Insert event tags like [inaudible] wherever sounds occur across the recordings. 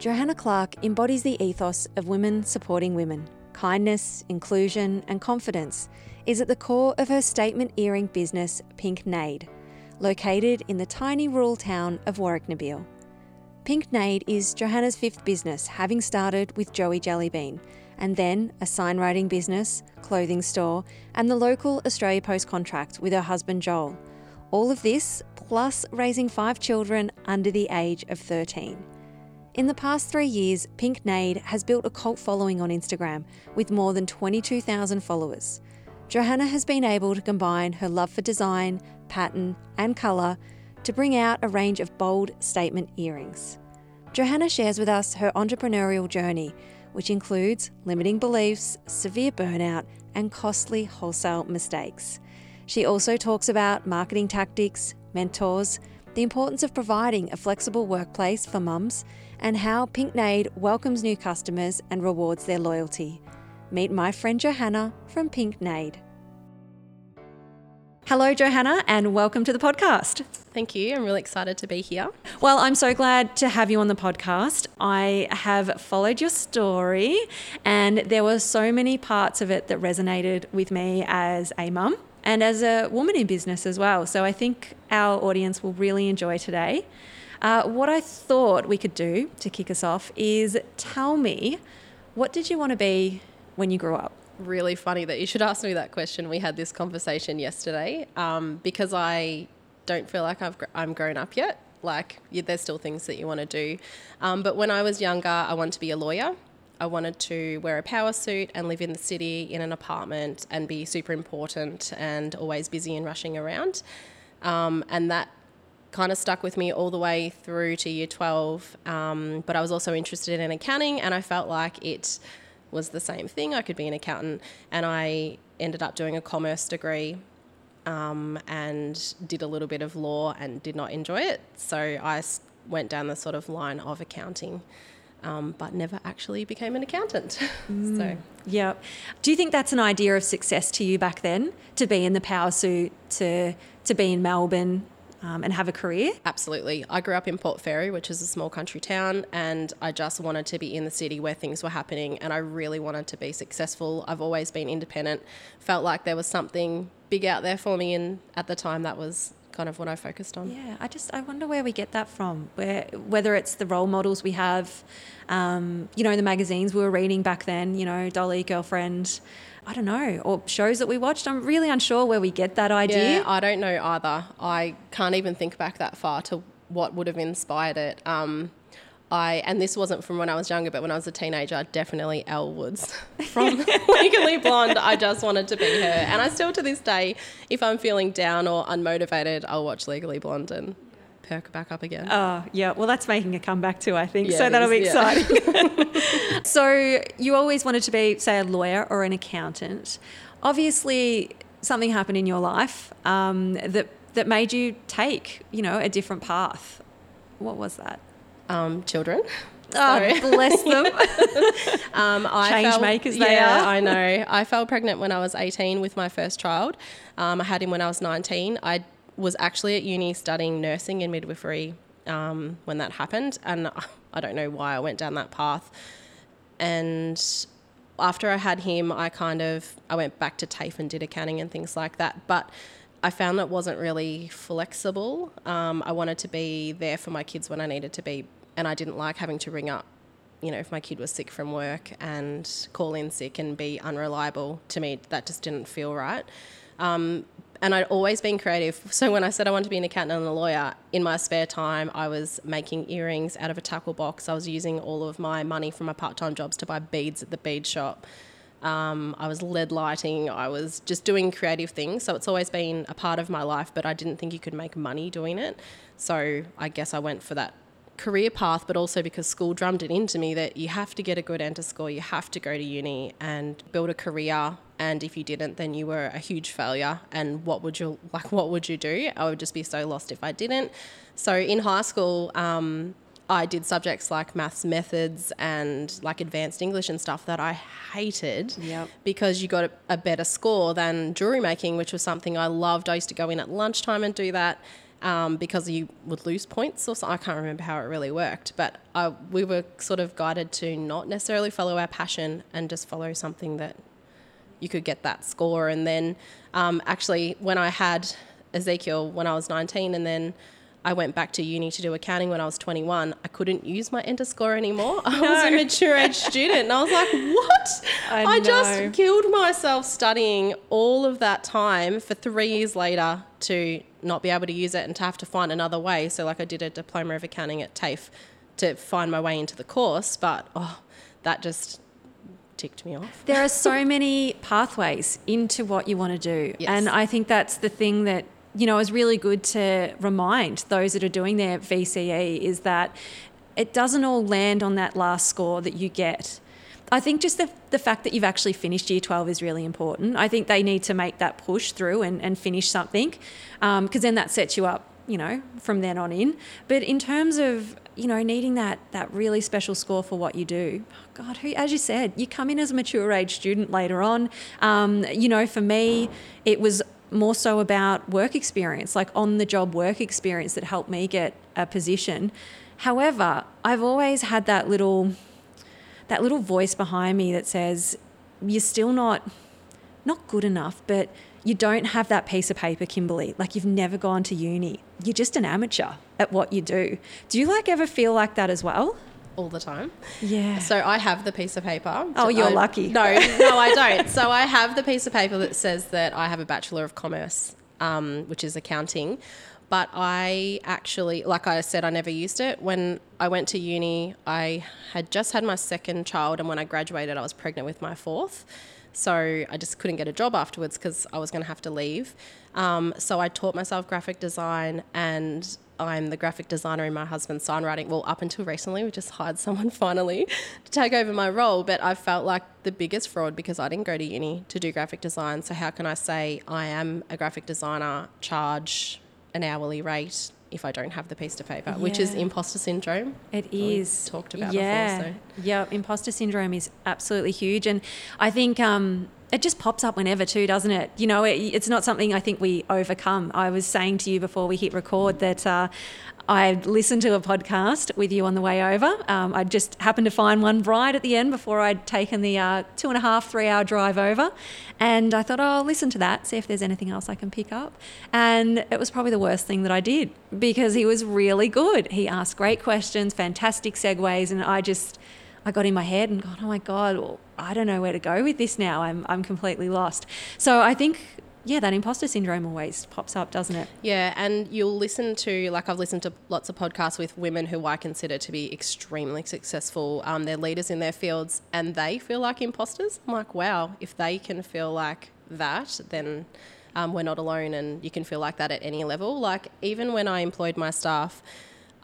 Johanna Clark embodies the ethos of women supporting women. Kindness, inclusion, and confidence is at the core of her statement earring business, Pink Nade, located in the tiny rural town of Warracknabeal. Pink Nade is Johanna's fifth business, having started with Joey Jellybean, and then a signwriting business, clothing store, and the local Australia Post contract with her husband Joel. All of this plus raising five children under the age of 13. In the past three years, Pink Nade has built a cult following on Instagram with more than 22,000 followers. Johanna has been able to combine her love for design, pattern, and colour to bring out a range of bold statement earrings. Johanna shares with us her entrepreneurial journey, which includes limiting beliefs, severe burnout, and costly wholesale mistakes. She also talks about marketing tactics, mentors, the importance of providing a flexible workplace for mums, and how Pink Nade welcomes new customers and rewards their loyalty. Meet my friend Johanna from Pink Nade. Hello, Johanna, and welcome to the podcast. Thank you. I'm really excited to be here. Well, I'm so glad to have you on the podcast. I have followed your story, and there were so many parts of it that resonated with me as a mum and as a woman in business as well. So I think our audience will really enjoy today. Uh, what I thought we could do to kick us off is tell me what did you want to be when you grew up? Really funny that you should ask me that question. We had this conversation yesterday um, because I don't feel like I've I'm grown up yet. Like there's still things that you want to do, um, but when I was younger, I wanted to be a lawyer. I wanted to wear a power suit and live in the city in an apartment and be super important and always busy and rushing around. Um, and that kind of stuck with me all the way through to year 12. Um, but I was also interested in accounting and I felt like it was the same thing. I could be an accountant. And I ended up doing a commerce degree um, and did a little bit of law and did not enjoy it. So I went down the sort of line of accounting. Um, but never actually became an accountant. [laughs] Mm, so, yeah. Do you think that's an idea of success to you back then? To be in the power suit, to to be in Melbourne, um, and have a career? Absolutely. I grew up in Port Fairy, which is a small country town, and I just wanted to be in the city where things were happening, and I really wanted to be successful. I've always been independent, felt like there was something big out there for me, and at the time, that was kind of what I focused on. Yeah, I just I wonder where we get that from. Where whether it's the role models we have, um, you know, the magazines we were reading back then, you know, Dolly, Girlfriend, I don't know, or shows that we watched. I'm really unsure where we get that idea. Yeah, I don't know either. I can't even think back that far to what would have inspired it. Um, I and this wasn't from when I was younger, but when I was a teenager, definitely Elle Woods [laughs] from [laughs] Legally Blonde. I just wanted to be her, and I still to this day, if I'm feeling down or unmotivated, I'll watch Legally Blonde and perk back up again. Oh yeah, well that's making a comeback too, I think. Yeah, so that'll is, be exciting. Yeah. [laughs] so you always wanted to be, say, a lawyer or an accountant. Obviously, something happened in your life um, that that made you take, you know, a different path. What was that? Um, children. Oh, bless them. [laughs] um, I Change fell, makers they yeah, are. I know. I fell pregnant when I was 18 with my first child. Um, I had him when I was 19. I was actually at uni studying nursing and midwifery um, when that happened. And I don't know why I went down that path. And after I had him, I kind of I went back to TAFE and did accounting and things like that. But I found that wasn't really flexible. Um, I wanted to be there for my kids when I needed to be and I didn't like having to ring up, you know, if my kid was sick from work and call in sick and be unreliable. To me, that just didn't feel right. Um, and I'd always been creative. [laughs] So when I said I wanted to be an accountant and a lawyer, in my spare time, I was making earrings out of a tackle box. I was using all of my money from my part-time jobs to buy beads at the bead shop. Um, I was lead lighting. I was just doing creative things. So it's always been a part of my life, but I didn't think you could make money doing it. So I guess I went for that career path, but also because school drummed it into me that you have to get a good enter score, you have to go to uni and build a career. And if you didn't, then you were a huge failure. And what would you like? What would you do? I would just be so lost if I didn't. So in high school, um, I did subjects like maths methods and like advanced English and stuff that I hated Yep. because you got a, a better score than jewelry making, which was something I loved. I used to go in at lunchtime and do that um, because you would lose points or something. I can't remember how it really worked, but I, we were sort of guided to not necessarily follow our passion and just follow something that you could get that score. And then um, actually, when I had Ezekiel when I was 19, and then I went back to uni to do accounting when I was 21, I couldn't use my enter score anymore. [laughs] I was a mature age student, and I was like, what? I I, just killed myself studying all of that time for three years later to not be able to use it and to have to find another way. So, like, I did a diploma of accounting at TAFE to find my way into the course, but oh, that just ticked me off. there are so [laughs] many pathways into what you want to do. Yes. And I think that's the thing that, you know, is really good to remind those that are doing their VCE is that it doesn't all land on that last score that you get. I think just the, the fact that you've actually finished year 12 is really important. I think they need to make that push through and, and finish something because then that sets you up, you know, from then on in. But in terms of, you know, needing that, that really special score for what you do, God, who, as you said, you come in as a mature age student later on. Um, you know, for me, it was more so about work experience, like on the job work experience that helped me get a position. However, I've always had that little that little voice behind me that says you're still not not good enough, but you don't have that piece of paper, Kimberley. Like you've never gone to uni. You're just an amateur at what you do. Do you like ever feel like that as well? All the time. Yeah. So I have the piece of paper. Oh, you're I- lucky. No, no, I [laughs] don't. So I have the piece of paper that says that I have a Bachelor of Commerce, um, which is accounting. But I actually, like I said, I never used it. When I went to uni, I had just had my second child, and when I graduated, I was pregnant with my fourth. So I just couldn't get a job afterwards because I was going to have to leave. Um, so I taught myself graphic design, and I'm the graphic designer in my husband's signwriting. Well, up until recently, we just hired [laughs] someone finally to take over my role. But I felt like the biggest fraud because I didn't go to uni to do graphic design. So how can I say I am a graphic designer, charge an hourly rate if I don't have the piece of paper, which is imposter syndrome. It is talked about yeah. before, Yeah, imposter syndrome is absolutely huge, and I think um, it just pops up whenever too, doesn't it? You know, it, it's not something I think we overcome. I was saying to you before we hit record that. Uh, I listened to a podcast with you on the way over. Um, I just happened to find one right at the end before I'd taken the uh, two and a half, three hour drive over. And I thought, oh, I'll listen to that, see if there's anything else I can pick up. And it was probably the worst thing that I did because he was really good. He asked great questions, fantastic segues, and I just. I got in my head and gone, oh my God, well, I don't know where to go with this now. I'm, I'm completely lost. So I think, yeah, that imposter syndrome always pops up, doesn't it? Yeah, and you'll listen to like I've listened to lots of podcasts with women who I consider to be extremely successful. Um, they're leaders in their fields, and they feel like imposters. I'm like, wow, if they can feel like that, then um, we're not alone, and you can feel like that at any level. Like even when I employed my staff,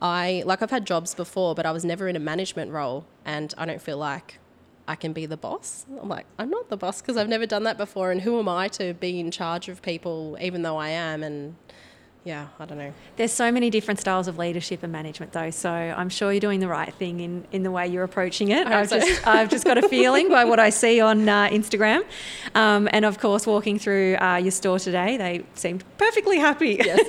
I like I've had jobs before, but I was never in a management role, and I don't feel like I can be the boss. I'm like, I'm not the boss because I've never done that before, and who am I to be in charge of people, even though I am? And yeah, I don't know. There's so many different styles of leadership and management, though. So I'm sure you're doing the right thing in, in the way you're approaching it. I've so. just I've just got a feeling by what I see on uh, Instagram, um, and of course walking through uh, your store today, they seemed perfectly happy. Yes.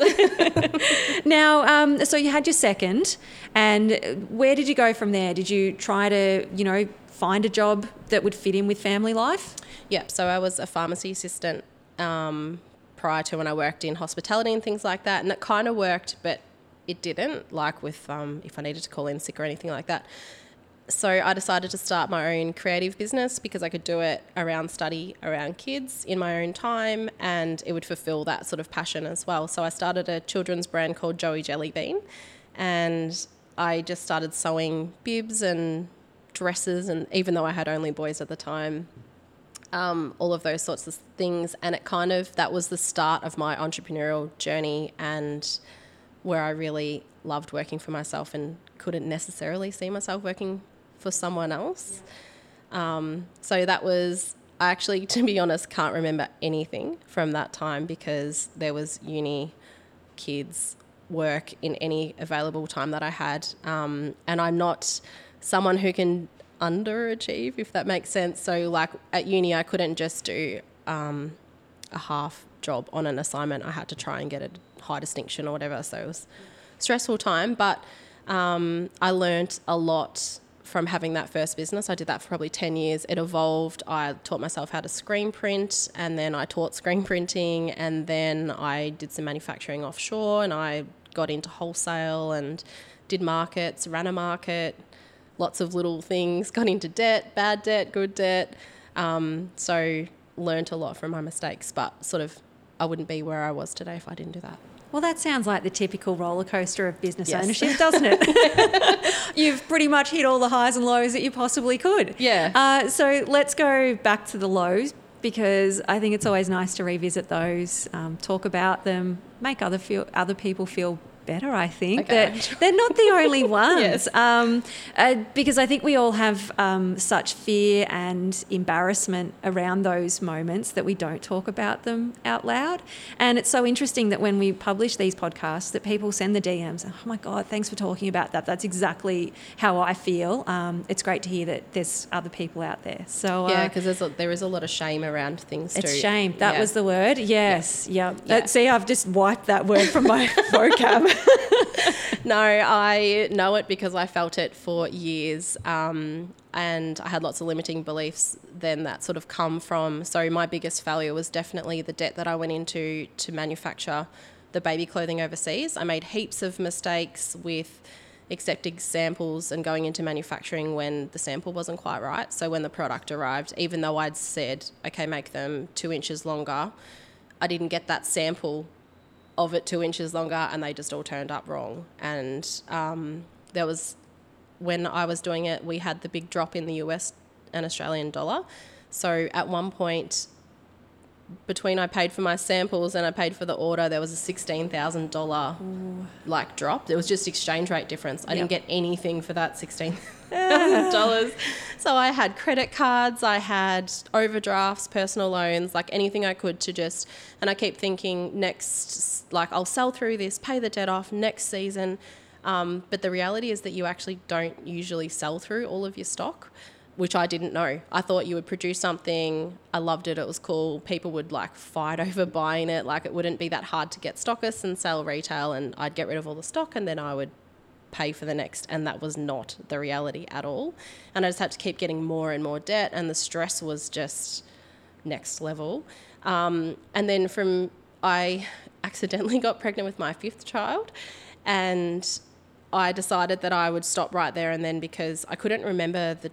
[laughs] Now, um, so you had your second, and where did you go from there? Did you try to, you know, find a job that would fit in with family life? Yep. So I was a pharmacy assistant um, prior to when I worked in hospitality and things like that, and it kind of worked, but it didn't. Like with um, if I needed to call in sick or anything like that. So I decided to start my own creative business because I could do it around study, around kids in my own time, and it would fulfill that sort of passion as well. So I started a children's brand called Joey Jelly Bean, and I just started sewing bibs and dresses, and even though I had only boys at the time, um, all of those sorts of things. And it kind of, that was the start of my entrepreneurial journey. And where I really loved working for myself and couldn't necessarily see myself working for someone else. Um, so that was I actually, [laughs] to be honest, can't remember anything from that time because there was uni, kids, work in any available time that I had. Um, and I'm not someone who can underachieve, if that makes sense. So, like at uni, I couldn't just do um, a half job on an assignment. I had to try and get a high distinction or whatever. So it was stressful time, but um, I learned a lot from having that first business. I did that for probably 10 years. It evolved. I taught myself how to screen print and then I taught screen printing and then I did some manufacturing offshore and I got into wholesale and did markets, ran a market, lots of little things, [laughs] got into debt, bad debt, good debt. Um, so learned a lot from my mistakes, but sort of I wouldn't be where I was today if I didn't do that. Well, that sounds like the typical roller coaster of business yes. ownership, doesn't it? [laughs] [laughs] You've pretty much hit all the highs and lows that you possibly could. Yeah. Uh, so let's go back to the lows because I think it's always nice to revisit those, um, talk about them, make other feel other people feel better, I think. Okay. That they're not the only [laughs] ones. yes. Um, uh, because I think we all have um, such fear and embarrassment around those moments that we don't talk about them out loud. And it's so interesting that when we publish these podcasts, that people send the DMs, oh my God, thanks for talking about that. That's exactly how I feel. Um, it's great to hear that there's other people out there. So Yeah, because uh, there is a lot of shame around things it's too. shame. That yeah. was the word. Yes. Yeah. yeah. see, I've just wiped that word from my [laughs] vocab. [laughs] no, I know it because I felt it for years. Um, and I had lots of limiting beliefs then that sort of come from. So, my biggest failure was definitely the debt that I went into to manufacture the baby clothing overseas. I made heaps of mistakes with accepting samples and going into manufacturing when the sample wasn't quite right. So, when the product arrived, even though I'd said, okay, make them two inches longer, I didn't get that sample of it two inches longer, and they just all turned up wrong. And um, there was, when I was doing it, we had the big drop in the US and Australian dollar. So at one point, between I paid for my samples and I paid for the order, there was a sixteen thousand dollar like drop. It was just exchange rate difference. I yep. didn't get anything for that sixteen thousand dollars. [laughs] So I had credit cards, I had overdrafts, personal loans, like anything I could to just. And I keep thinking next, like I'll sell through this, pay the debt off next season. Um, but the reality is that you actually don't usually sell through all of your stock which I didn't know. I thought you would produce something. I loved it. It was cool. People would like fight [laughs] over buying it. Like it wouldn't be that hard to get stockists and sell retail, and I'd get rid of all the stock, and then I would pay for the next. And that was not the reality at all. And I just had to keep getting more and more debt, and the stress was just next level. Um, and then from I [laughs] accidentally got pregnant with my fifth child, and I decided that I would stop right there and then because I couldn't remember the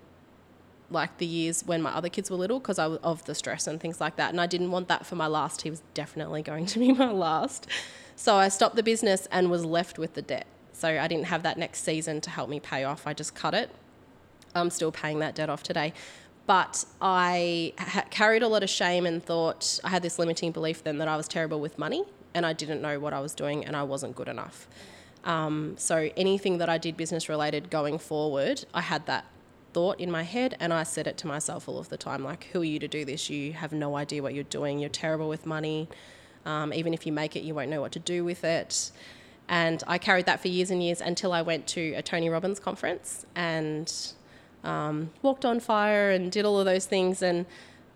like the years when my other kids were little because I was of the stress and things like that. And I didn't want that for my last. He was definitely going [laughs] to be my last. So I stopped the business and was left with the debt. So I didn't have that next season to help me pay off. I just cut it. I'm still paying that debt off today. But I ha- carried a lot of shame and thought I had this limiting belief then that I was terrible with money and I didn't know what I was doing and I wasn't good enough. Um, so anything that I did business related going forward, I had that thought in my head and I said it to myself all of the time like who are you to do this? You have no idea what you're doing. You're terrible with money. Um, even if you make it you won't know what to do with it. And I carried that for years and years until I went to a Tony Robbins conference and um, walked on fire and did all of those things and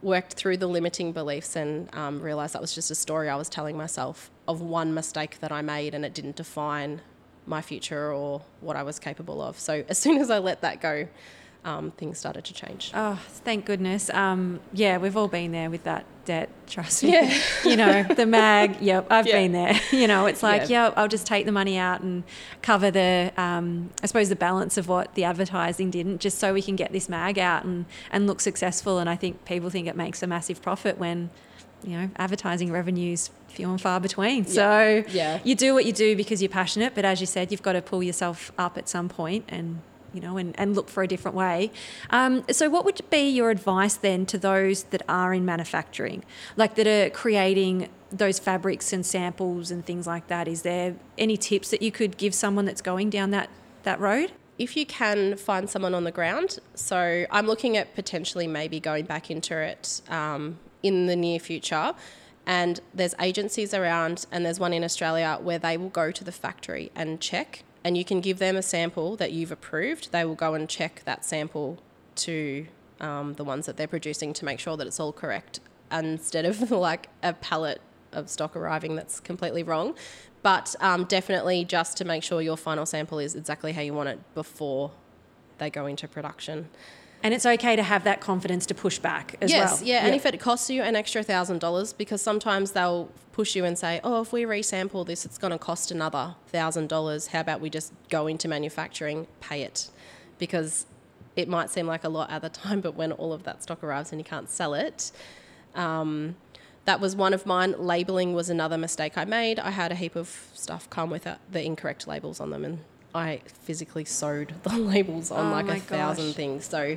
worked through the limiting beliefs and um, realized that was just a story I was telling myself of one mistake that I made and it didn't define my future or what I was capable of. So as soon as I let that go, um, things started to change. Oh, thank goodness. Um, yeah, we've all been there with that debt, trust me. Yeah. [laughs] you know, the mag, [laughs] yep, I've yeah. been there. [laughs] You know, it's like, yeah. I'll just take the money out and cover the, um, I suppose, the balance of what the advertising didn't, just so we can get this mag out and, and look successful. And I think people think it makes a massive profit when, you know, advertising revenues few and far between. Yeah. So yeah. you do what you do because you're passionate, but as you said, you've got to pull yourself up at some point and you know, and, and look for a different way. Um, so, what would be your advice then to those that are in manufacturing, like that are creating those fabrics and samples and things like that? Is there any tips that you could give someone that's going down that, that road? if you can find someone on the ground, so I'm looking at potentially maybe going back into it um, in the near future. And there's agencies around, and there's one in Australia where they will go to the factory and check, and you can give them a sample that you've approved. They will go and check that sample to um, the ones that they're producing to make sure that it's all correct, instead of [laughs] like a pallet of stock arriving that's completely wrong but um, definitely just to make sure your final sample is exactly how you want it before they go into production. And it's okay to have that confidence to push back as yes, well. Yes, yeah. And if it costs you an extra thousand dollars, because sometimes they'll push you and say, "Oh, if we resample this, it's going to cost another thousand dollars. How about we just go into manufacturing, pay it?" Because it might seem like a lot at the [laughs] time, but when all of that stock arrives and you can't sell it, um, that was one of mine. Labeling was another mistake I made. I had a heap of stuff come with the incorrect labels on them, and I physically sewed the [laughs] labels on oh like a gosh. thousand things. So,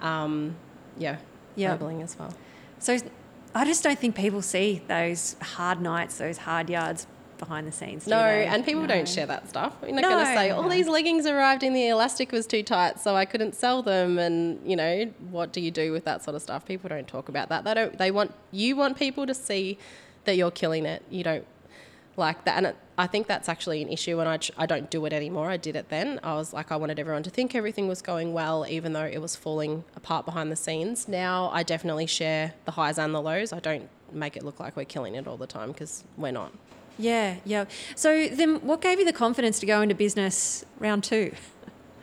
um, yeah, yep. labeling as well. So, I just don't think people see those hard nights, those hard yards behind the scenes. No, and people no. don't share that stuff. You're not no, going to say, "Oh, no. these leggings arrived and the elastic was too tight, so I couldn't sell them." And you know, what do you do with that sort of stuff? People don't talk about that. They don't. They want you want people to see that you're killing it. You don't like that, and it, I think that's actually an issue. And I I don't do it anymore. I did it then. I was like, I wanted everyone to think everything was going well, even though it was falling apart behind the scenes. Now I definitely share the highs and the lows. I don't make it look like we're killing it all the time because we're not. Yeah, yeah. So then, what gave you the confidence to go into business round two?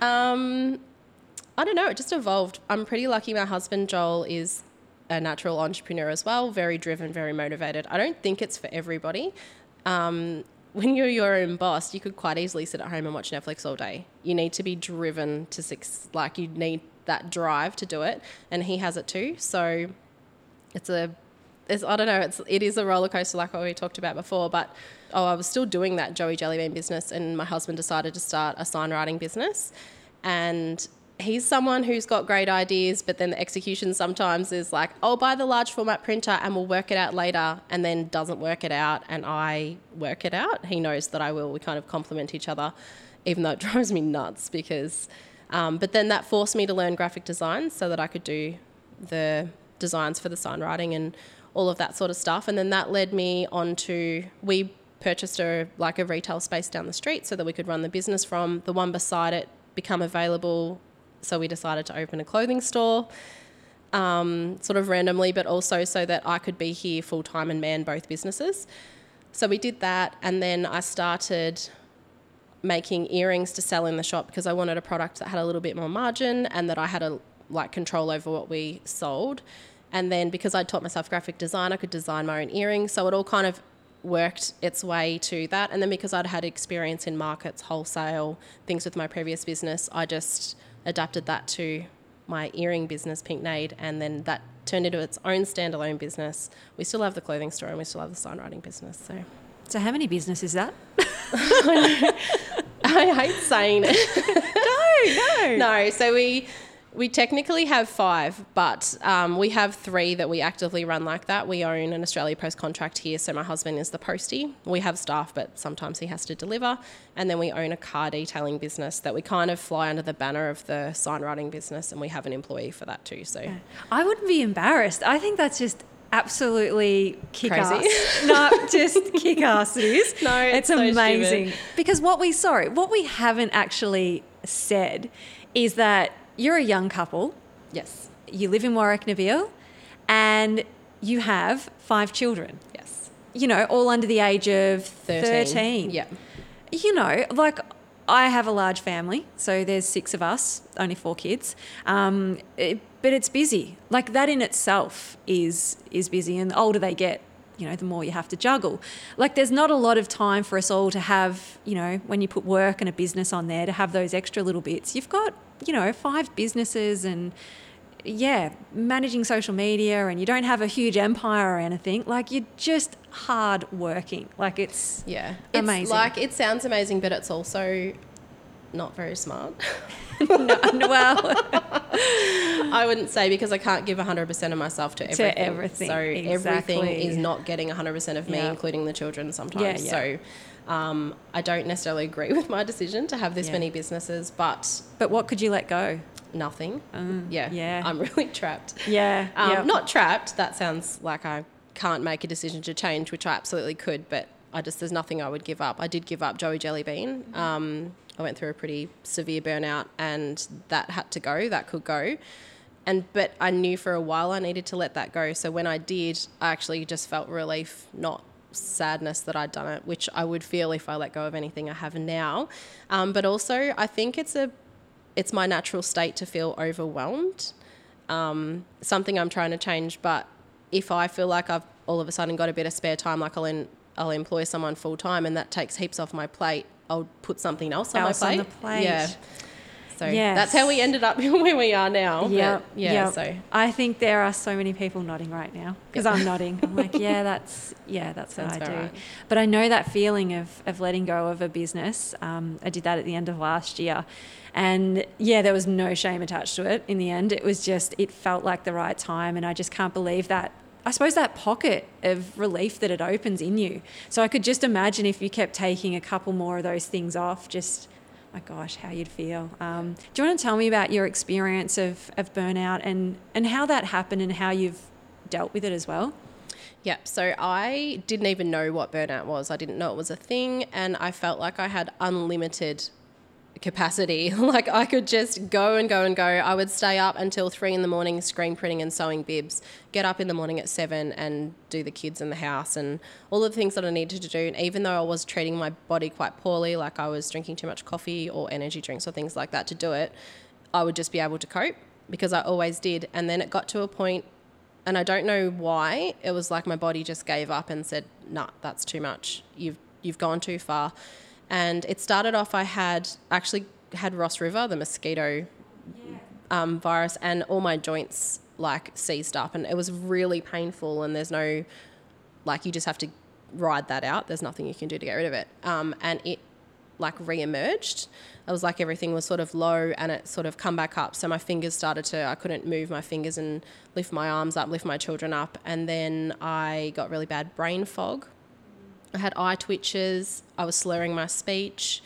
Um, I don't know. It just evolved. I'm pretty lucky. My husband Joel is a natural entrepreneur as well. Very driven, very motivated. I don't think it's for everybody. Um, when you're your own boss, you could quite easily sit at home and watch Netflix all day. You need to be driven to six. Like you need that drive to do it, and he has it too. So it's a it's, I don't know, it's, it is a roller coaster like what we talked about before, but oh, I was still doing that Joey Jellybean business, and my husband decided to start a sign writing business. And he's someone who's got great ideas, but then the execution sometimes is like, oh, buy the large format printer and we'll work it out later, and then doesn't work it out, and I work it out. He knows that I will. We kind of complement each other, even though it [laughs] drives me nuts because. Um, but then that forced me to learn graphic design so that I could do the designs for the sign writing and all of that sort of stuff. And then that led me on to we purchased a like a retail space down the street so that we could run the business from. The one beside it become available, so we decided to open a clothing store. Um, sort of randomly, but also so that I could be here full time and man both businesses. So we did that, and then I started making earrings to sell in the shop because I wanted a product that had a little bit more margin and that I had a like control over what we sold. And then because I taught myself graphic design, I could design my own earrings. So it all kind of worked its way to that. And then because I'd had experience in markets, wholesale, things with my previous business, I just adapted that to my earring business, Pink Nade, and then that turned into its own standalone business. We still have the clothing store and we still have the sign writing business. So, so how many business is that? [laughs] [laughs] I hate saying it. [laughs] no, no, no. So we we technically have five, but um, we have three that we actively run like that. We own an Australia Post contract here, so my husband is the postie. We have staff, but sometimes he has to deliver. And then we own a car detailing business that we kind of fly under the banner of the sign writing business, and we have an employee for that too. So I wouldn't be embarrassed. I think that's just absolutely kick Crazy. ass. [laughs] no, just kick ass it is. [laughs] No, it's, it's so amazing. Stupid. Because what we sorry, what we haven't actually said is that you're a young couple. Yes. You live in Warracknabeal and you have five children. Yes. You know, all under the age of 13. 13. Yeah. You know, like I have a large family, so there's six of us, only four kids. Um, it, but it's busy. Like that in itself is is busy, and the older they get, you know, the more you have to juggle. Like there's not a lot of time for us all to have, you know, when you put work and a business on there to have those extra little bits. You've got you know, five businesses and yeah, managing social media and you don't have a huge empire or anything, like you're just hard working. Like it's yeah, amazing. It's like it sounds amazing, but it's also not very smart. [laughs] no, well, I wouldn't say because I can't give 100% of myself to everything. everything, So everything is not getting 100% of me, Yeah. including the children sometimes. yeah. So um, I don't necessarily agree [laughs] with my decision to have this Yeah. many businesses, but but what could you let go? nothing. Um, Yeah. yeah. I'm [laughs] really trapped. Yeah, Um, yeah. Not trapped. That sounds like I can't make a decision to change, which I absolutely could, but I just there's nothing I would give up. I did give up Joey Jellybean. Mm-hmm. Um, I went through a pretty severe burnout, and that had to go. That could go. And but I knew for a while I needed to let that go. So when I did, I actually just felt relief, not sadness that I'd done it, which I would feel if I let go of anything I have now. Um, but also, I think it's a it's my natural state to feel overwhelmed. Um, something I'm trying to change, but if I feel like I've all of a sudden got a bit of spare time, like I'll in, I'll employ someone full time, and that takes heaps off my plate. I'll put something else on Else my on plate. the plate. Yeah. So Yes. that's how we ended up [laughs] where we are now. but Yeah, yeah. So I think there are so many people nodding right now because I'm nodding. I'm like, yeah, [laughs] that's yeah, that's what I do. right. But I know that feeling of of letting go of a business. Um, I did that at the end of last year, and yeah, there was no shame attached to it. In the end, it was just it felt like the right time, and I just can't believe that. I suppose that pocket of relief that it opens in you. So I could just imagine if you kept taking a couple more of those things off, just my gosh, how you'd feel. Um, do you want to tell me about your experience of, of burnout and, and how that happened and how you've dealt with it as well? Yeah, so I didn't even know what burnout was. I didn't know it was a thing, and I felt like I had unlimited capacity. [laughs] like I could just go and go and go. I would stay up until three in the morning screen printing and sewing bibs, get up in the morning at seven and do the kids in the house and all the things that I needed to do. And even though I was treating my body quite poorly, like I was drinking too much coffee or energy drinks or things like that to do it, I would just be able to cope because I always did. And then it got to a point and I don't know why. It was like my body just gave up and said, "Nah, that's too much. You've you've gone too far." And it started off. I had actually had Ross River, the mosquito um, virus, and all my joints like seized up, and it was really painful. And there's no like you just have to ride that out. There's nothing you can do to get rid of it. Um, and it like re-emerged. It was like everything was sort of low and it sort of come back up. So my fingers started to I couldn't move my fingers and lift my arms up, lift my children up, and then I got really bad brain fog. I had eye twitches. I was slurring my speech.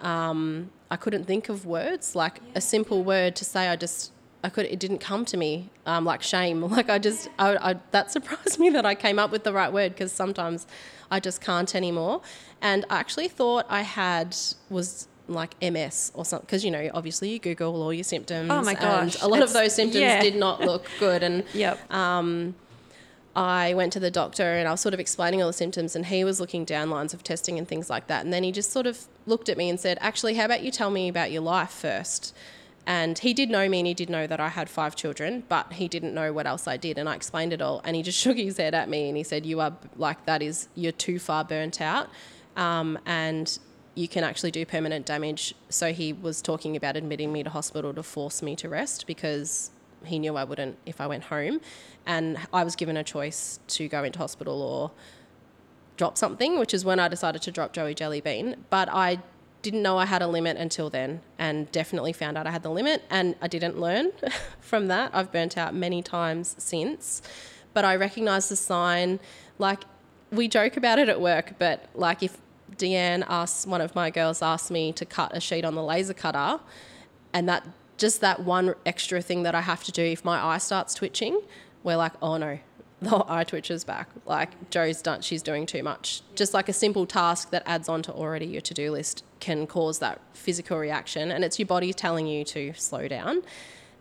Um, I couldn't think of words like a simple word to say. I just I could it didn't come to me um, like shame. [laughs] Like I just I, I, that [laughs] surprised me that I came up with the right word because sometimes I just can't anymore. And I actually thought I had was like MS or something because you know obviously you Google all your symptoms. Oh my and gosh, a lot of those symptoms yeah. did not look good and. [laughs] Yep. I went to the doctor and I was sort of explaining all the symptoms, and he was looking down lines of testing and things like that. And then he just sort of looked at me and said, Actually, how about you tell me about your life first? And he did know me and he did know that I had five children, but he didn't know what else I did. And I explained it all. And he just [laughs] shook his head at me and he said, You are like, that is, you're too far burnt out. Um, and you can actually do permanent damage. So he was talking about admitting me to hospital to force me to rest because he knew I wouldn't if I went home. And I was given a choice to go into hospital or drop something, which is when I decided to drop Joey Jellybean. But I didn't know I had a limit until then and definitely found out I had the limit and I didn't learn [laughs] from that. I've burnt out many times since. But I recognise the sign. Like, we joke about it at work, but like if Deanne asks, one of my girls asked me to cut a sheet on the laser cutter, and that just that one extra thing that I have to do if my eye starts twitching, we're like, oh no, [laughs] the eye twitches back. Like Joe's done, she's doing too much. Just like a simple task that adds on to already your to do list can cause that physical reaction, and it's your body telling you to slow down.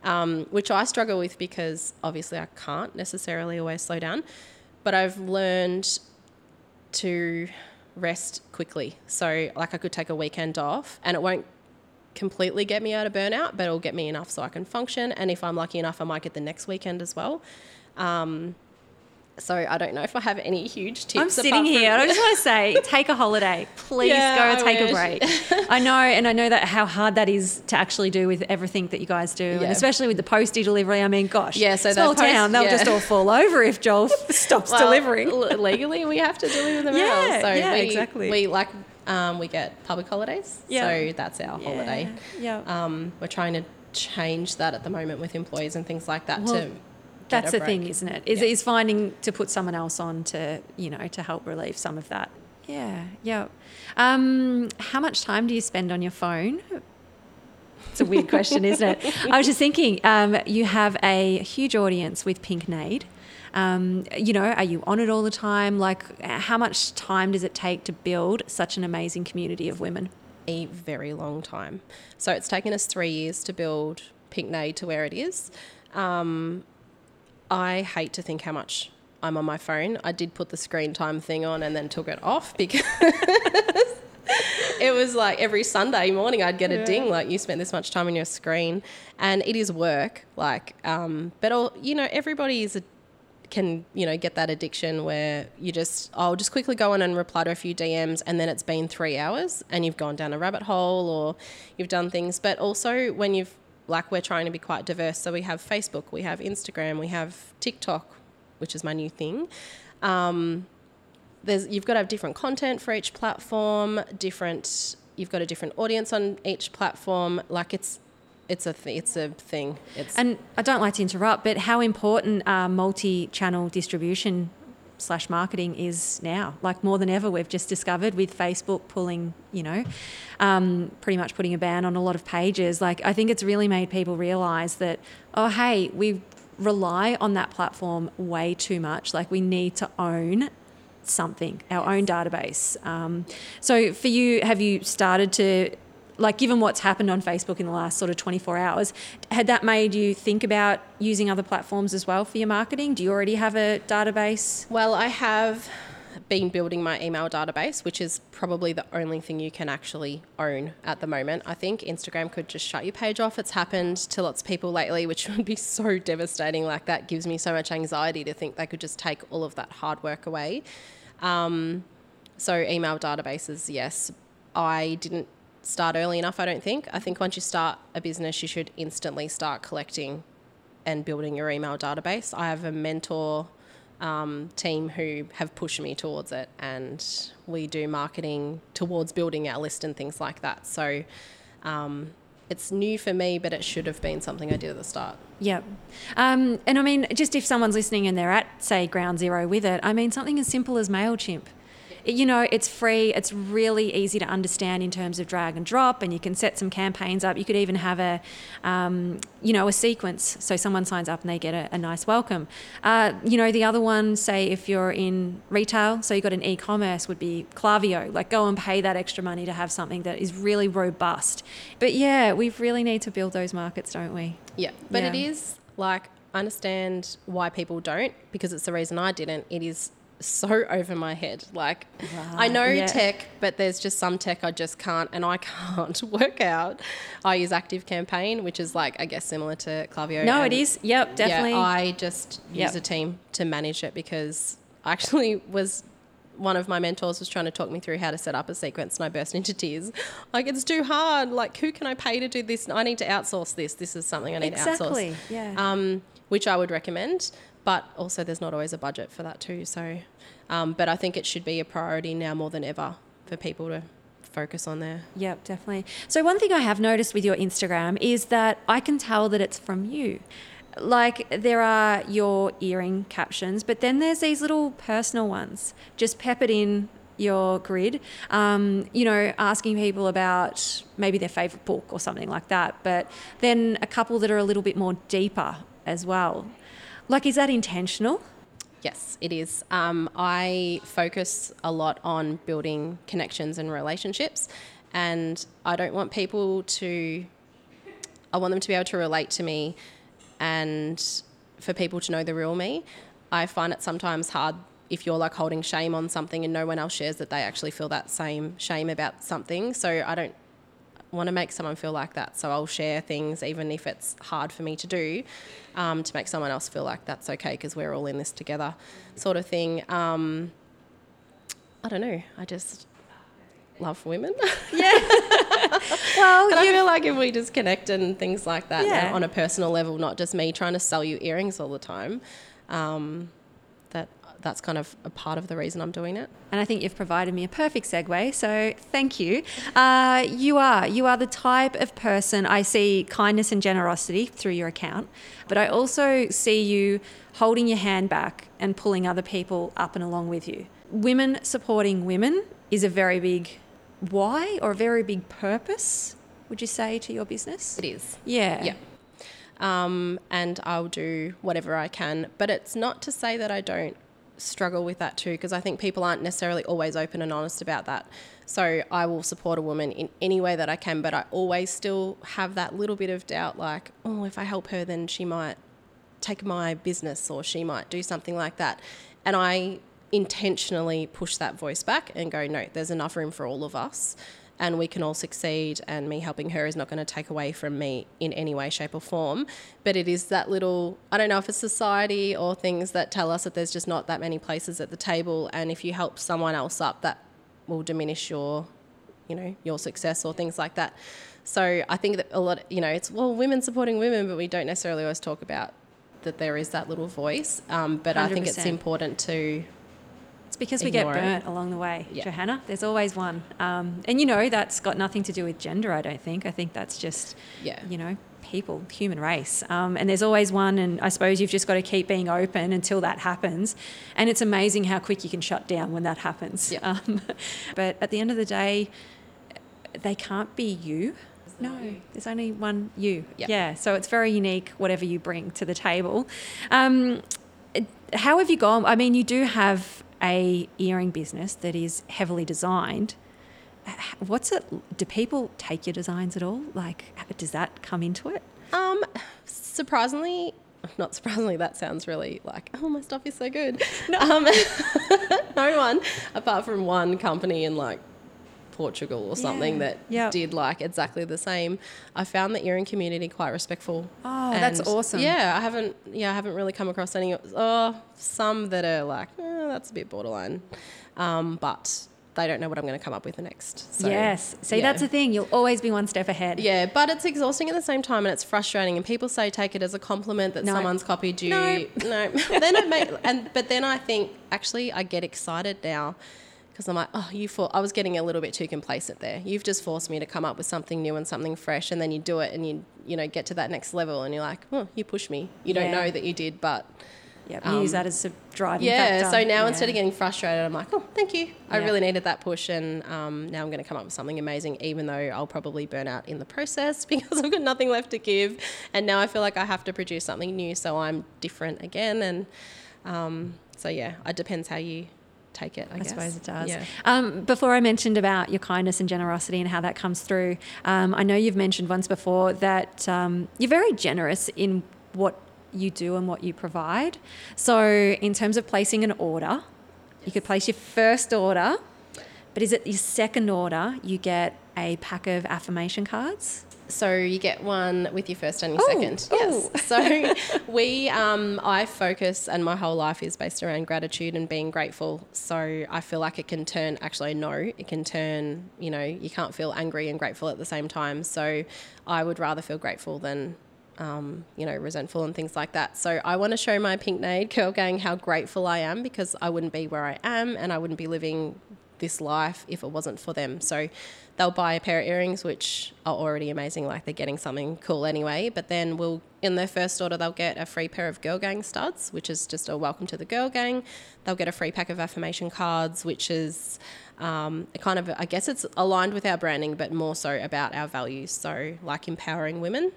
Um, which I struggle with because obviously I can't necessarily always slow down, but I've learned to rest quickly. So, like, I could take a weekend off and it won't completely get me out of burnout, but it'll get me enough so I can function. And if I'm lucky enough, I might get the next weekend as well. Um, so, I don't know if I have any huge tips. I'm sitting here. I just want to say, [laughs] take a holiday. Please Yeah, go I take wish. a break. [laughs] I know, and I know that how hard that is to actually do with everything that you guys do, and especially with the postie delivery. I mean, gosh, Yeah, so small post- town, they'll yeah. just all fall over if Joel [laughs] stops Well, delivering. legally, we have to deliver them Yeah, out. So yeah, we, exactly. We like Um, we get public holidays, Yeah. so that's our holiday. Yeah. Um, we're trying to change that at the moment with employees and things like that Well, to. That's a the thing, isn't it? Is, Yeah. is finding to put someone else on to, you know, to help relieve some of that. Yeah, yeah. Um, how much time do you spend on your phone? It's a weird question, isn't it? [laughs] I was just thinking, um, you have a huge audience with Pink Nade. Um, you know, are you on it all the time? Like, how much time does it take to build such an amazing community of women? a very long time. So it's taken us three years to build Pink Nade to where it is. Um, I hate to think how much I'm on my phone. I did put the screen time thing on and then took it off because [laughs] it was like every Sunday morning I'd get a ding like you spent this much time on your screen, and it is work. Like, um, but all, you know, everybody is a can you know get that addiction where you just I'll just quickly go on and reply to a few DMs and then it's been three hours and you've gone down a rabbit hole or you've done things. But also when you've like we're trying to be quite diverse, so we have Facebook, we have Instagram, we have TikTok, which is my new thing. Um, there's you've got to have different content for each platform, different you've got a different audience on each platform. Like it's it's a th- it's a thing. It's And I don't like to interrupt, but how important uh, multi-channel distribution slash marketing is now. Like more than ever, we've just discovered with Facebook pulling, you know, um, pretty much putting a ban on a lot of pages. Like I think it's really made people realise that, oh hey, we rely on that platform way too much. Like we need to own something, our own database. Um, so for you, have you started to like given what's happened on Facebook in the last sort of 24 hours, had that made you think about using other platforms as well for your marketing? Do you already have a database? Well, I have been building my email database, which is probably the only thing you can actually own at the moment. I think Instagram could just shut your page off. It's happened to lots of people lately, which [laughs] would be so devastating. Like that gives me so much anxiety to think they could just take all of that hard work away. Um, so email databases, yes. I didn't start early enough, I don't think. I think once you start a business, you should instantly start collecting and building your email database. I have a mentor um, team who have pushed me towards it, and we do marketing towards building our list and things like that. So um, it's new for me, but it should have been something I did at the start. Yep. Um, and I mean, just if someone's listening and they're at, say, ground zero with it, I mean, something as simple as MailChimp. It- you know, it's free. It's really easy to understand in terms of drag and drop, and you can set some campaigns up. You could even have a, um, you know, a sequence. So someone signs up and they get a, a nice welcome. Uh, you know, the other one, say if you're in retail, so you've got an e-commerce, would be Klaviyo. Like, go and pay that extra money to have something that is really robust. But yeah, we really need to build those markets, don't we? Yeah, but it Yeah. is like understand why people don't because it's the reason I didn't. It is so over my head. Like I know yeah. tech, but there's just some tech I just can't, and I can't [laughs] work out. I use Active Campaign, which is like I guess similar to Klaviyo. No, and it is. Yep, definitely. Yeah, I just Yep. use a team to manage it because I actually was one of my mentors was trying to talk me through how to set up a sequence and I burst into tears. Like it's too hard. Like who can I pay to do this? I need to outsource this. This is something I need exactly. to outsource. Yeah. Um, which I would recommend, but also there's not always a budget for that too. So, um, but I think it should be a priority now more than ever for people to focus on there. Yep, definitely. So one thing I have noticed with your Instagram is that I can tell that it's from you. Like there are your earring captions, but then there's these little personal ones just peppered in your grid. Um, you know, asking people about maybe their favorite book or something like that. But then a couple that are a little bit more deeper as well. Like, is that intentional? Yes, it is. Um, I focus a lot on building connections and relationships, and I don't want people to. I want them to be able to relate to me, and for people to know the real me. I find it sometimes hard if you're like holding shame on something and no one else shares that they actually feel that same shame about something. So I don't want to make someone feel like that. So I'll share things, even if it's hard for me to do, um, to make someone else feel like that's okay because we're all in this together, sort of thing. Um, I don't know. I just love women. Yeah. [laughs] well, and I feel like if we just connect and things like that Yeah. on a personal level, not just me trying to sell you earrings all the time, um, that's kind of a part of the reason I'm doing it. And I think you've provided me a perfect segue. So thank you. Uh, you are you are the type of person I see kindness and generosity through your account, but I also see you holding your hand back and pulling other people up and along with you. Women supporting women is a very big why or a very big purpose. Would you say to your business? It is. Yeah. Yeah. Um, and I'll do whatever I can. But it's not to say that I don't struggle with that too, because I think people aren't necessarily always open and honest about that. So I will support a woman in any way that I can, but I always still have that little bit of doubt like, oh, if I help her, then she might take my business or she might do something like that. And I intentionally push that voice back and go, no, there's enough room for all of us and we can all succeed and me helping her is not going to take away from me in any way shape or form but it is that little i don't know if it's society or things that tell us that there's just not that many places at the table and if you help someone else up that will diminish your you know your success or things like that so i think that a lot you know it's well women supporting women but we don't necessarily always talk about that there is that little voice um, but 100%. i think it's important to because we get burnt it. along the way, yeah. Johanna. There's always one. Um, and you know, that's got nothing to do with gender, I don't think. I think that's just, yeah. you know, people, human race. Um, and there's always one, and I suppose you've just got to keep being open until that happens. And it's amazing how quick you can shut down when that happens. Yeah. [laughs] Um, but at the end of the day, they can't be you. No, there's only one you. Yep. Yeah, so it's very unique, whatever you bring to the table. Um, how have you gone? I mean, you do have a earring business that is heavily designed what's it do people take your designs at all? Like does that come into it? Um surprisingly not surprisingly that sounds really like oh my stuff is so good. No, [laughs] um, [laughs] no one apart from one company in like Portugal or something yeah. that yep. did like exactly the same. I found the earring community quite respectful. Oh, that's awesome. Yeah, I haven't yeah I haven't really come across any. Oh, some that are like eh, that's a bit borderline, um, but they don't know what I'm going to come up with next. So, yes. See, yeah. that's the thing. You'll always be one step ahead. Yeah, but it's exhausting at the same time and it's frustrating. And people say take it as a compliment that no. someone's copied you. No. no. [laughs] then it may, and but then I think actually I get excited now because I'm like, oh, you for I was getting a little bit too complacent there. You've just forced me to come up with something new and something fresh, and then you do it, and you you know get to that next level, and you're like, oh, you push me. You don't know that you did, but yeah, um, use that as a driving yeah, factor. so now yeah. instead of getting frustrated, I'm like, oh, thank you. I yeah. really needed that push, and um, now I'm going to come up with something amazing, even though I'll probably burn out in the process [laughs] because I've got nothing left to give. And now I feel like I have to produce something new, so I'm different again. And um, so, yeah, it depends how you take it. I, I suppose it does. Yeah. Um, before I mentioned about your kindness and generosity and how that comes through, um, I know you've mentioned once before that um, you're very generous in what you do and what you provide. So, in terms of placing an order, you could place your first order, but is it your second order you get a pack of affirmation cards? So you get one with your first and your ooh, second. Ooh. Yes. So we, um, I focus, and my whole life is based around gratitude and being grateful. So I feel like it can turn. Actually, no, it can turn. You know, you can't feel angry and grateful at the same time. So I would rather feel grateful than. Um, you know, resentful and things like that. So I want to show my Pink Nade Girl Gang how grateful I am because I wouldn't be where I am and I wouldn't be living this life if it wasn't for them. So they'll buy a pair of earrings, which are already amazing, like they're getting something cool anyway. But then we'll, in their first order, they'll get a free pair of Girl Gang studs, which is just a welcome to the Girl Gang. They'll get a free pack of affirmation cards, which is um, kind of, I guess it's aligned with our branding, but more so about our values. So, like empowering women.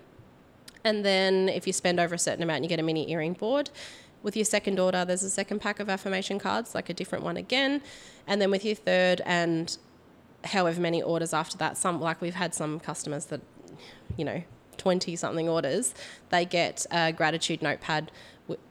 And then if you spend over a certain amount, you get a mini earring board. With your second order, there's a second pack of affirmation cards, like a different one again. And then with your third and however many orders after that, some like we've had some customers that, you know, 20 something orders, they get a gratitude notepad,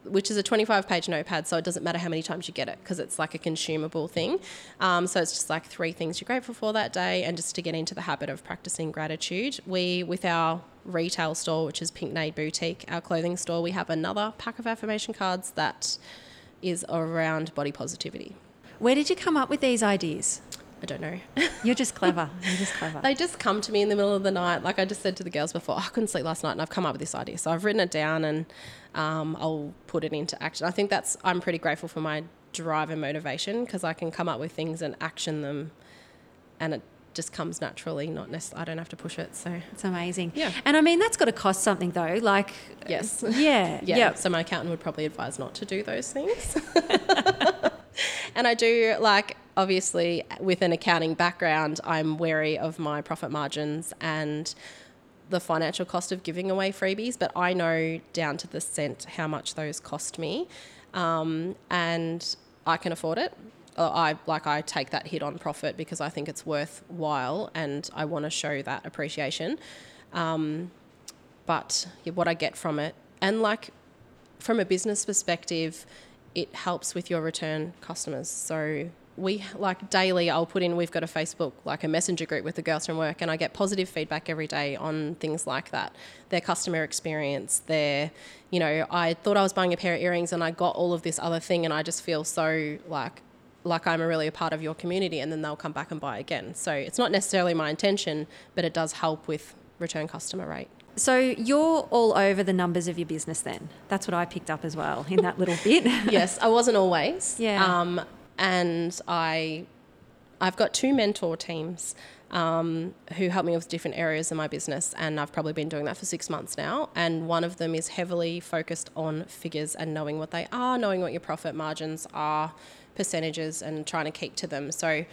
which is a 25 page notepad. So it doesn't matter how many times you get it because it's like a consumable thing. Um, so it's just like three things you're grateful for that day. And just to get into the habit of practicing gratitude, we, with our retail store, which is Pink Nade Boutique, our clothing store, we have another pack of affirmation cards that is around body positivity. Where did you come up with these ideas? I don't know. [laughs] You're just clever. You're just clever. they just come to me in the middle of the night. Like I just said to the girls before, oh, I couldn't sleep last night and I've come up with this idea. So I've written it down and um, I'll put it into action. I think that's, I'm pretty grateful for my drive and motivation because I can come up with things and action them, and it just comes naturally. Not necessarily, I don't have to push it. So It's amazing. Yeah. And I mean, that's got to cost something though. Like, yes, [laughs] yeah. [laughs] yeah. Yep. So my accountant would probably advise not to do those things. and I do like obviously with an accounting background, I'm wary of my profit margins and the financial cost of giving away freebies, but I know down to the cent how much those cost me, um, and I can afford it. Uh, I like I take that hit on profit because I think it's worthwhile, and I want to show that appreciation. Um, but what I get from it, and like from a business perspective, it helps with your return customers. So we like daily I'll put in we've got a Facebook like a messenger group with the girls from work and I get positive feedback every day on things like that. Their customer experience, their you know, I thought I was buying a pair of earrings and I got all of this other thing and I just feel so like like I'm really a part of your community and then they'll come back and buy again. So it's not necessarily my intention, but it does help with return customer rate. So you're all over the numbers of your business then. That's what I picked up as well in that little bit. [laughs] yes, I wasn't always. Yeah. Um, and I, I've got two mentor teams um, who help me with different areas of my business, and I've probably been doing that for six months now. And one of them is heavily focused on figures and knowing what they are, knowing what your profit margins are, percentages, and trying to keep to them. So.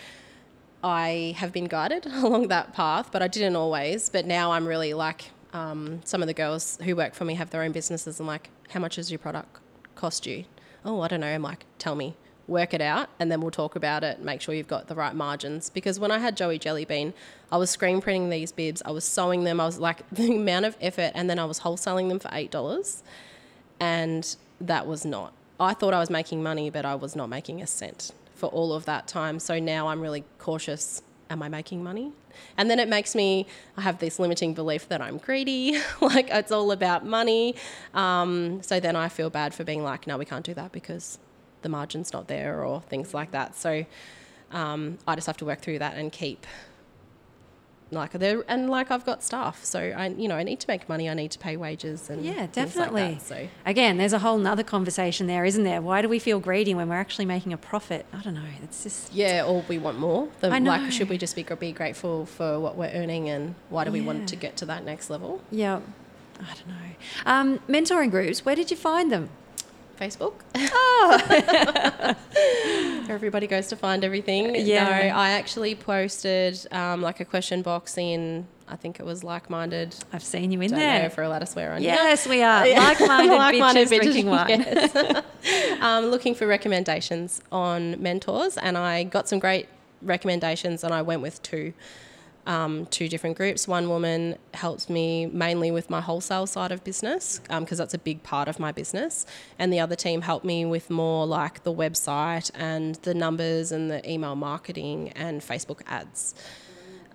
I have been guided [laughs] along that path, but I didn't always. But now I'm really like um, some of the girls who work for me have their own businesses. I'm like, how much does your product cost you? Oh, I don't know. I'm like, tell me, work it out, and then we'll talk about it. Make sure you've got the right margins. Because when I had Joey Jellybean, I was screen printing these bibs, I was sewing them, I was like [laughs] the amount of effort, and then I was wholesaling them for eight dollars, and that was not. I thought I was making money, but I was not making a cent for all of that time. So now I'm really cautious. Am I making money? And then it makes me, I have this limiting belief that I'm greedy, [laughs] like it's all about money. Um, so then I feel bad for being like, no, we can't do that because the margin's not there or things like that. So um, I just have to work through that and keep like there and like I've got staff, so I you know I need to make money. I need to pay wages and Yeah, things like definitely. that, so Again, there's a whole nother conversation there, isn't there? Why do we feel greedy when we're actually making a profit? I don't know. It's just yeah, or we want more. The, I know. Like, should we just be be grateful for what we're earning and why do we Yeah. want to get to that next level? yeah. I don't know. Um, mentoring groups. Where did you find them? Facebook. [laughs] Oh, Everybody goes to find everything. Yeah. No, I actually posted um, like a question box in. I think it was like-minded. I've seen you in Don't know there. if we're allowed to swear on. Yes, we are. [laughs] Like-minded, [laughs] Like-minded bitches, drinking wine. yes. um, looking for recommendations on mentors, and I got some great recommendations, and I went with two. Um, two different groups. One woman helps me mainly with my wholesale side of business because that's a big part of my business, and the other team helped me with more like the website and the numbers and the email marketing and Facebook ads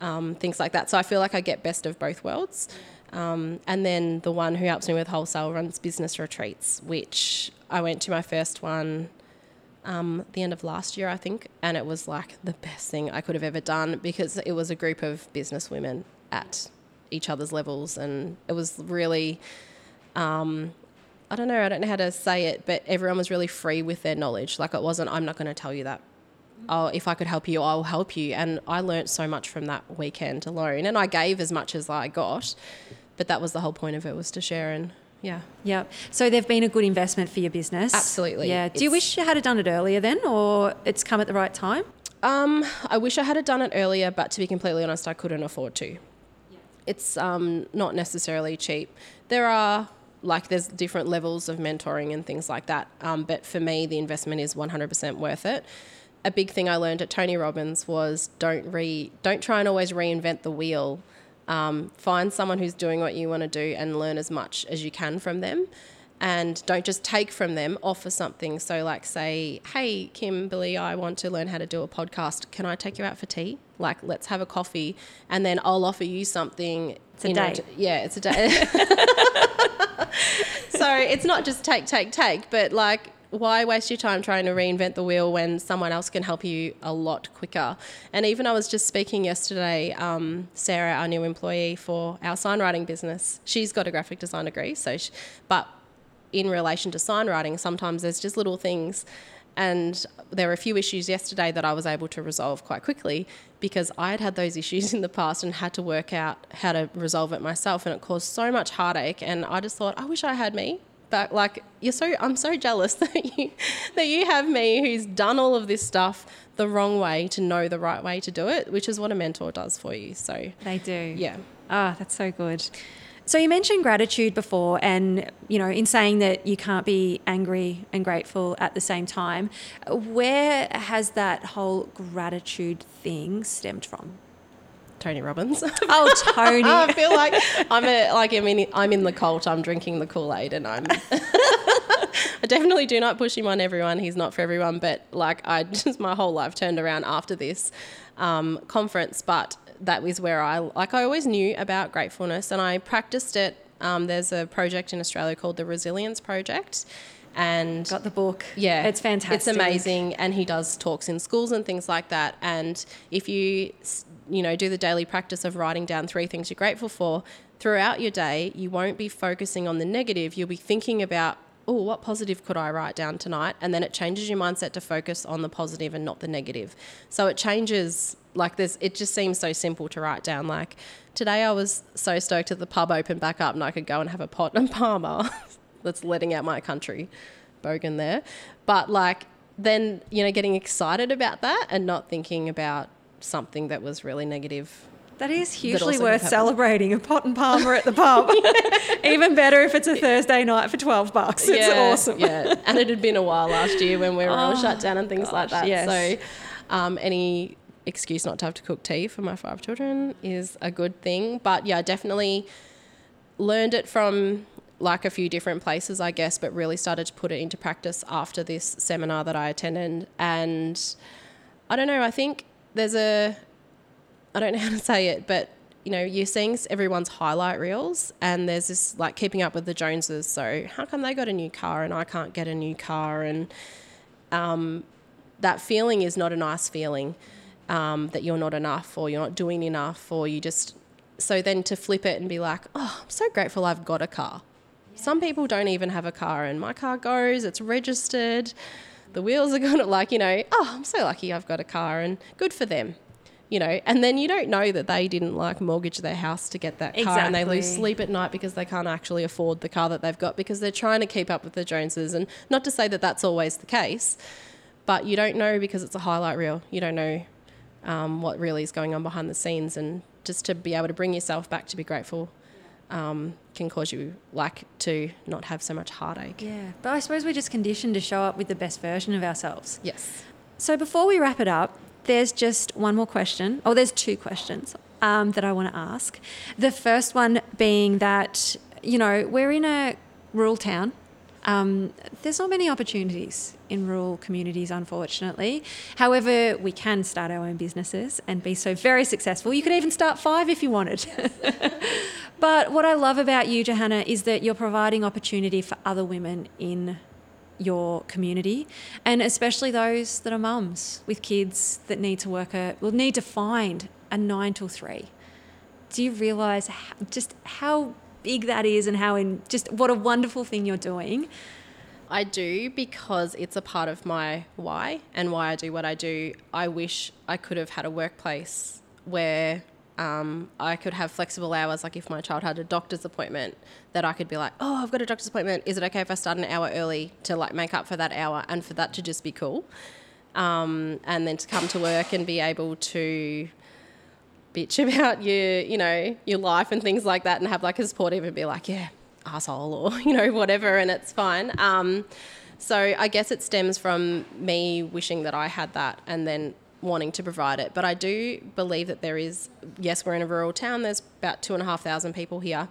um, things like that. So I feel like I get best of both worlds. Um, and then the one who helps me with wholesale runs business retreats, which I went to my first one um, the end of last year, I think, and it was like the best thing I could have ever done because it was a group of business women at each other's levels, and it was really. Um, I don't know, I don't know how to say it, but everyone was really free with their knowledge. Like it wasn't, I'm not going to tell you that oh, if I could help you, I'll help you. And I learnt so much from that weekend alone. And I gave as much as I got, but that was the whole point of it was to share and yeah. Yep. So they've been a good investment for your business. Absolutely. Yeah. Do you wish you had done it earlier then, or it's come at the right time? Um, I wish I had done it earlier, but to be completely honest, I couldn't afford to. It's um, not necessarily cheap. There are like there's different levels of mentoring and things like that. Um, but for me, the investment is 100% worth it. A big thing I learned at Tony Robbins was don't re don't try and always reinvent the wheel. Um, find someone who's doing what you want to do and learn as much as you can from them. And don't just take from them, offer something. So, like, say, hey, Kimberley, I want to learn how to do a podcast. Can I take you out for tea? Like, let's have a coffee. And then I'll offer you something. It's a you date. yeah, it's a date. [laughs] so, it's not just take, take, take, but like, why waste your time trying to reinvent the wheel when someone else can help you a lot quicker? And even I was just speaking yesterday, um, Sarah, our new employee for our signwriting business, she's got a graphic design degree. So, she, but in relation to sign writing, sometimes there's just little things and there were a few issues yesterday that I was able to resolve quite quickly because I had had those issues in the past and had to work out how to resolve it myself, and it caused so much heartache. And I just thought, I wish I had me back. Like you're so, I'm so jealous [laughs] that you that you have me who's done all of this stuff the wrong way to know the right way to do it, which is what a mentor does for you. So they do. Yeah. Ah, oh, that's so good. So you mentioned gratitude before, and you know, in saying that you can't be angry and grateful at the same time, where has that whole gratitude thing stemmed from? Tony Robbins. Oh, [laughs] Tony! I feel like I'm a, like I mean I'm in the cult. I'm drinking the Kool Aid, and I'm. [laughs] I definitely do not push him on everyone. He's not for everyone, but like I [laughs] just my whole life turned around after this um, conference. But that was where I like I always knew about gratefulness and I practiced it. Um, there's a project in Australia called the Resilience Project, and got the book. Yeah, it's fantastic. It's amazing, and he does talks in schools and things like that. And if you you know do the daily practice of writing down three things you're grateful for throughout your day, you won't be focusing on the negative. You'll be thinking about oh, what positive could I write down tonight? And then it changes your mindset to focus on the positive and not the negative. So it changes like this it just seems so simple to write down like today i was so stoked that the pub opened back up and i could go and have a pot and [laughs] parma that's letting out my country bogan there but like then you know getting excited about that and not thinking about something that was really negative that is hugely that worth celebrating a pot and parma at the pub. [laughs] Even better if it's a Thursday night for 12 bucks. It's yeah, awesome. yeah. And it had been a while last year when we were oh, all shut down and things gosh, like that. Yes. So um, any excuse not to have to cook tea for my five children is a good thing. But yeah, definitely learned it from like a few different places, I guess, but really started to put it into practice after this seminar that I attended. And I don't know, I think there's a, I don't know how to say it, but you know, you're seeing everyone's highlight reels, and there's this like keeping up with the Joneses. So, how come they got a new car and I can't get a new car? And um, that feeling is not a nice feeling um, that you're not enough or you're not doing enough or you just so then to flip it and be like oh i'm so grateful i've got a car yes. some people don't even have a car and my car goes it's registered the wheels are gonna like you know oh i'm so lucky i've got a car and good for them you know? And then you don't know that they didn't like mortgage their house to get that car exactly. and they lose sleep at night because they can't actually afford the car that they've got because they're trying to keep up with the joneses. And not to say that that's always the case but you don't know because it's a highlight reel. You don't know um, what really is going on behind the scenes, and just to be able to bring yourself back to be grateful um, can cause you like to not have so much heartache. Yeah, but I suppose we're just conditioned to show up with the best version of ourselves. Yes. So before we wrap it up, there's just one more question. Oh, there's two questions um, that I want to ask. The first one being that you know we're in a rural town um, there's not many opportunities in rural communities, unfortunately. However, we can start our own businesses and be so very successful. You could even start five if you wanted. [laughs] but what I love about you, Johanna, is that you're providing opportunity for other women in your community, and especially those that are mums with kids that need to work a will need to find a nine till three. Do you realise just how big that is and how in just what a wonderful thing you're doing. I do because it's a part of my why and why I do what I do. I wish I could have had a workplace where um, I could have flexible hours. Like if my child had a doctor's appointment, that I could be like, oh, I've got a doctor's appointment. Is it okay if I start an hour early to like make up for that hour and for that to just be cool? Um, and then to come to work and be able to bitch [laughs] about your, you know, your life and things like that and have like a supportive and be like, yeah, asshole or, [laughs] you know, whatever, and it's fine. Um, so I guess it stems from me wishing that I had that and then wanting to provide it. But I do believe that there is, yes, we're in a rural town, there's about two and a half thousand people here.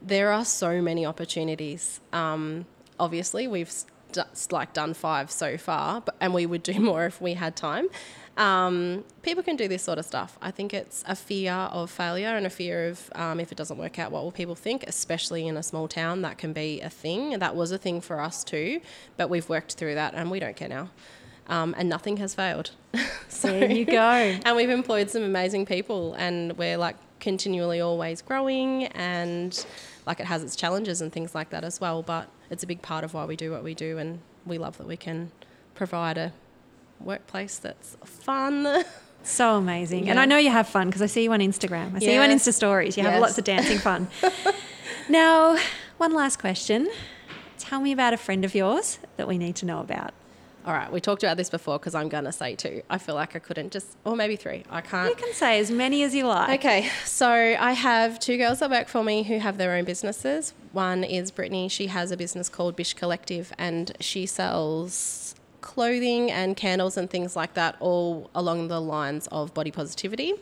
There are so many opportunities. Um, obviously, we've st- like done five so far, but, and we would do [laughs] more if we had time. Um, people can do this sort of stuff. I think it's a fear of failure and a fear of um, if it doesn't work out, what will people think? Especially in a small town, that can be a thing. That was a thing for us too, but we've worked through that and we don't care now. Um, and nothing has failed. [laughs] so, there you go. [laughs] And we've employed some amazing people, and we're like continually always growing, and like it has its challenges and things like that as well. But it's a big part of why we do what we do, and we love that we can provide a workplace that's fun. [laughs] So amazing. And I know you have fun because I see you on Instagram. I see you on Insta stories. You have lots of dancing fun. [laughs] now, one last question. Tell me about a friend of yours that we need to know about. All right, we talked about this before because I'm gonna say two. I feel like I couldn't just, or maybe three. I can't. You can say as many as you like. Okay, so I have two girls that work for me who have their own businesses. One is Brittany. She has a business called Bish Collective, and she sells clothing and candles and things like that, all along the lines of body positivity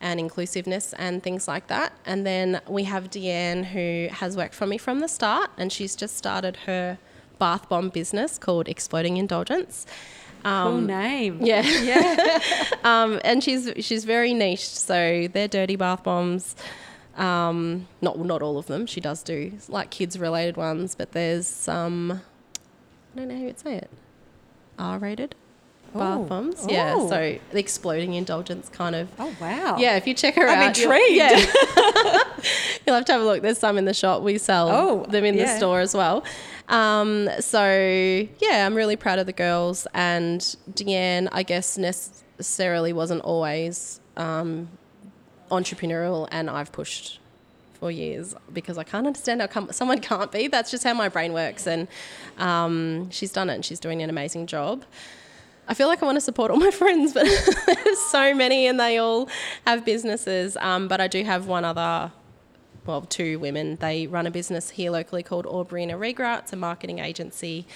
and inclusiveness and things like that. And then we have Deanne, who has worked for me from the start, and she's just started her bath bomb business called Exploding Indulgence. Um, Cool name. yeah. Yeah. [laughs] um, and she's she's very niche. So they're dirty bath bombs. Um, not not all of them. She does do like kids related ones, but there's some. I don't know how you'd say it. R rated Oh. bath bombs. Yeah. Oh. So the exploding indulgence kind of. Oh, wow. Yeah, if you check her I'm out, you'll- intrigued. yeah. [laughs] [laughs] you'll have to have a look. There's some in the shop. We sell Oh, them in the store as well. Um, so yeah, I'm really proud of the girls. And Deanne, I guess necessarily wasn't always um, entrepreneurial, and I've pushed for years because I can't understand how someone [laughs] can't be. That's just how my brain works, and um, she's done it, and she's doing an amazing job. I feel like I want to support all my [laughs] friends, but [laughs] there's so many, and they all have businesses. Um, but I do have one other well, two women. They run a business here locally called Aubrina Regra. It's a marketing agency,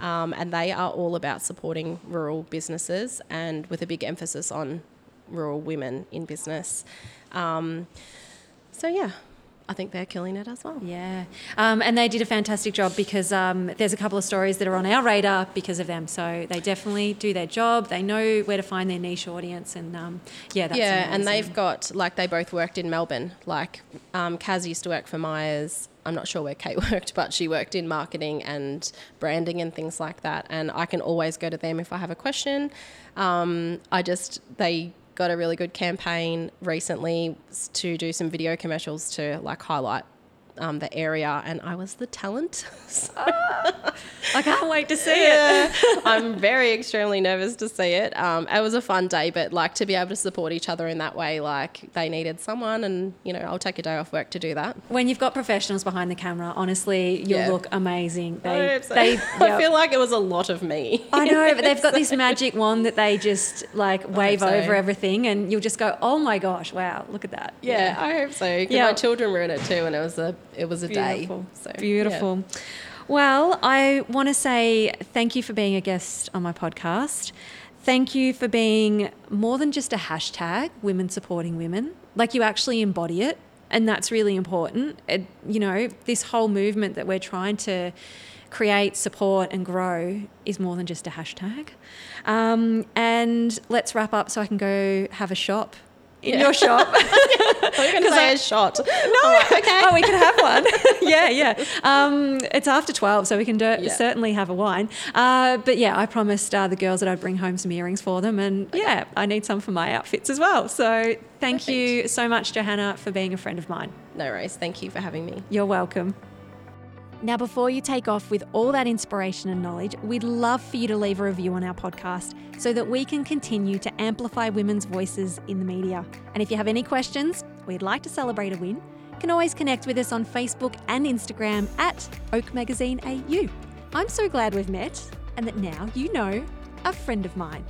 um, and they are all about supporting rural businesses and with a big emphasis on rural women in business. Um, so yeah, I think they're killing it as well. Yeah. Um, and they did a fantastic job because um, there's a couple of stories that are on our radar because of them. So they definitely do their job. They know where to find their niche audience. And um, yeah, that's yeah, and they've got like they both worked in Melbourne. Like um, Kaz used to work for Myers. I'm not sure where Kate [laughs] worked, but she worked in marketing and branding and things like that. And I can always go to them if I have a question. Um, I just they got a really good campaign recently to do some video commercials to like highlight um, the area, and I was the talent. So- [laughs] I can't wait to see it. I'm very extremely nervous to see it. Um, it was a fun day, but like to be able to support each other in that way, like they needed someone, and you know, I'll take a day off work to do that. When you've got professionals behind the camera, honestly, you'll Yeah. look amazing. [laughs] I They, hope so. they, I feel like it was a lot of me. I know, but they've got [laughs] this magic wand that they just like wave so. over everything, and you'll just go, "Oh my gosh, wow, look at that!" Yeah, I hope so. Yeah. my children were in it too, and it was a it was a Beautiful. day. So yeah. Beautiful. Well, I want to say thank you for being a guest on my podcast. Thank you for being more than just a hashtag, women supporting women. Like you actually embody it. And that's really important. It, you know, this whole movement that we're trying to create, support, and grow is more than just a hashtag. Um, and let's wrap up so I can go have a shop in your shop. Was going to say I- a shot. No, [laughs] okay. Oh, we can have one. [laughs] yeah, yeah. Um, it's after 12, so we can do, Yeah. certainly have a wine. Uh, but yeah, I promised uh, the girls that I'd bring home some earrings for them. And yeah, I need some for my outfits as well. So thank you so much, Johanna, for being a friend of mine. No worries. Thank you for having me. You're welcome. Now, before you take off with all that inspiration and knowledge, we'd love for you to leave a review on our podcast so that we can continue to amplify women's voices in the media. And if you have any questions, we'd like to celebrate a win, can always connect with us on Facebook and Instagram at Oak Magazine AU. I'm so glad we've met and that now you know a friend of mine.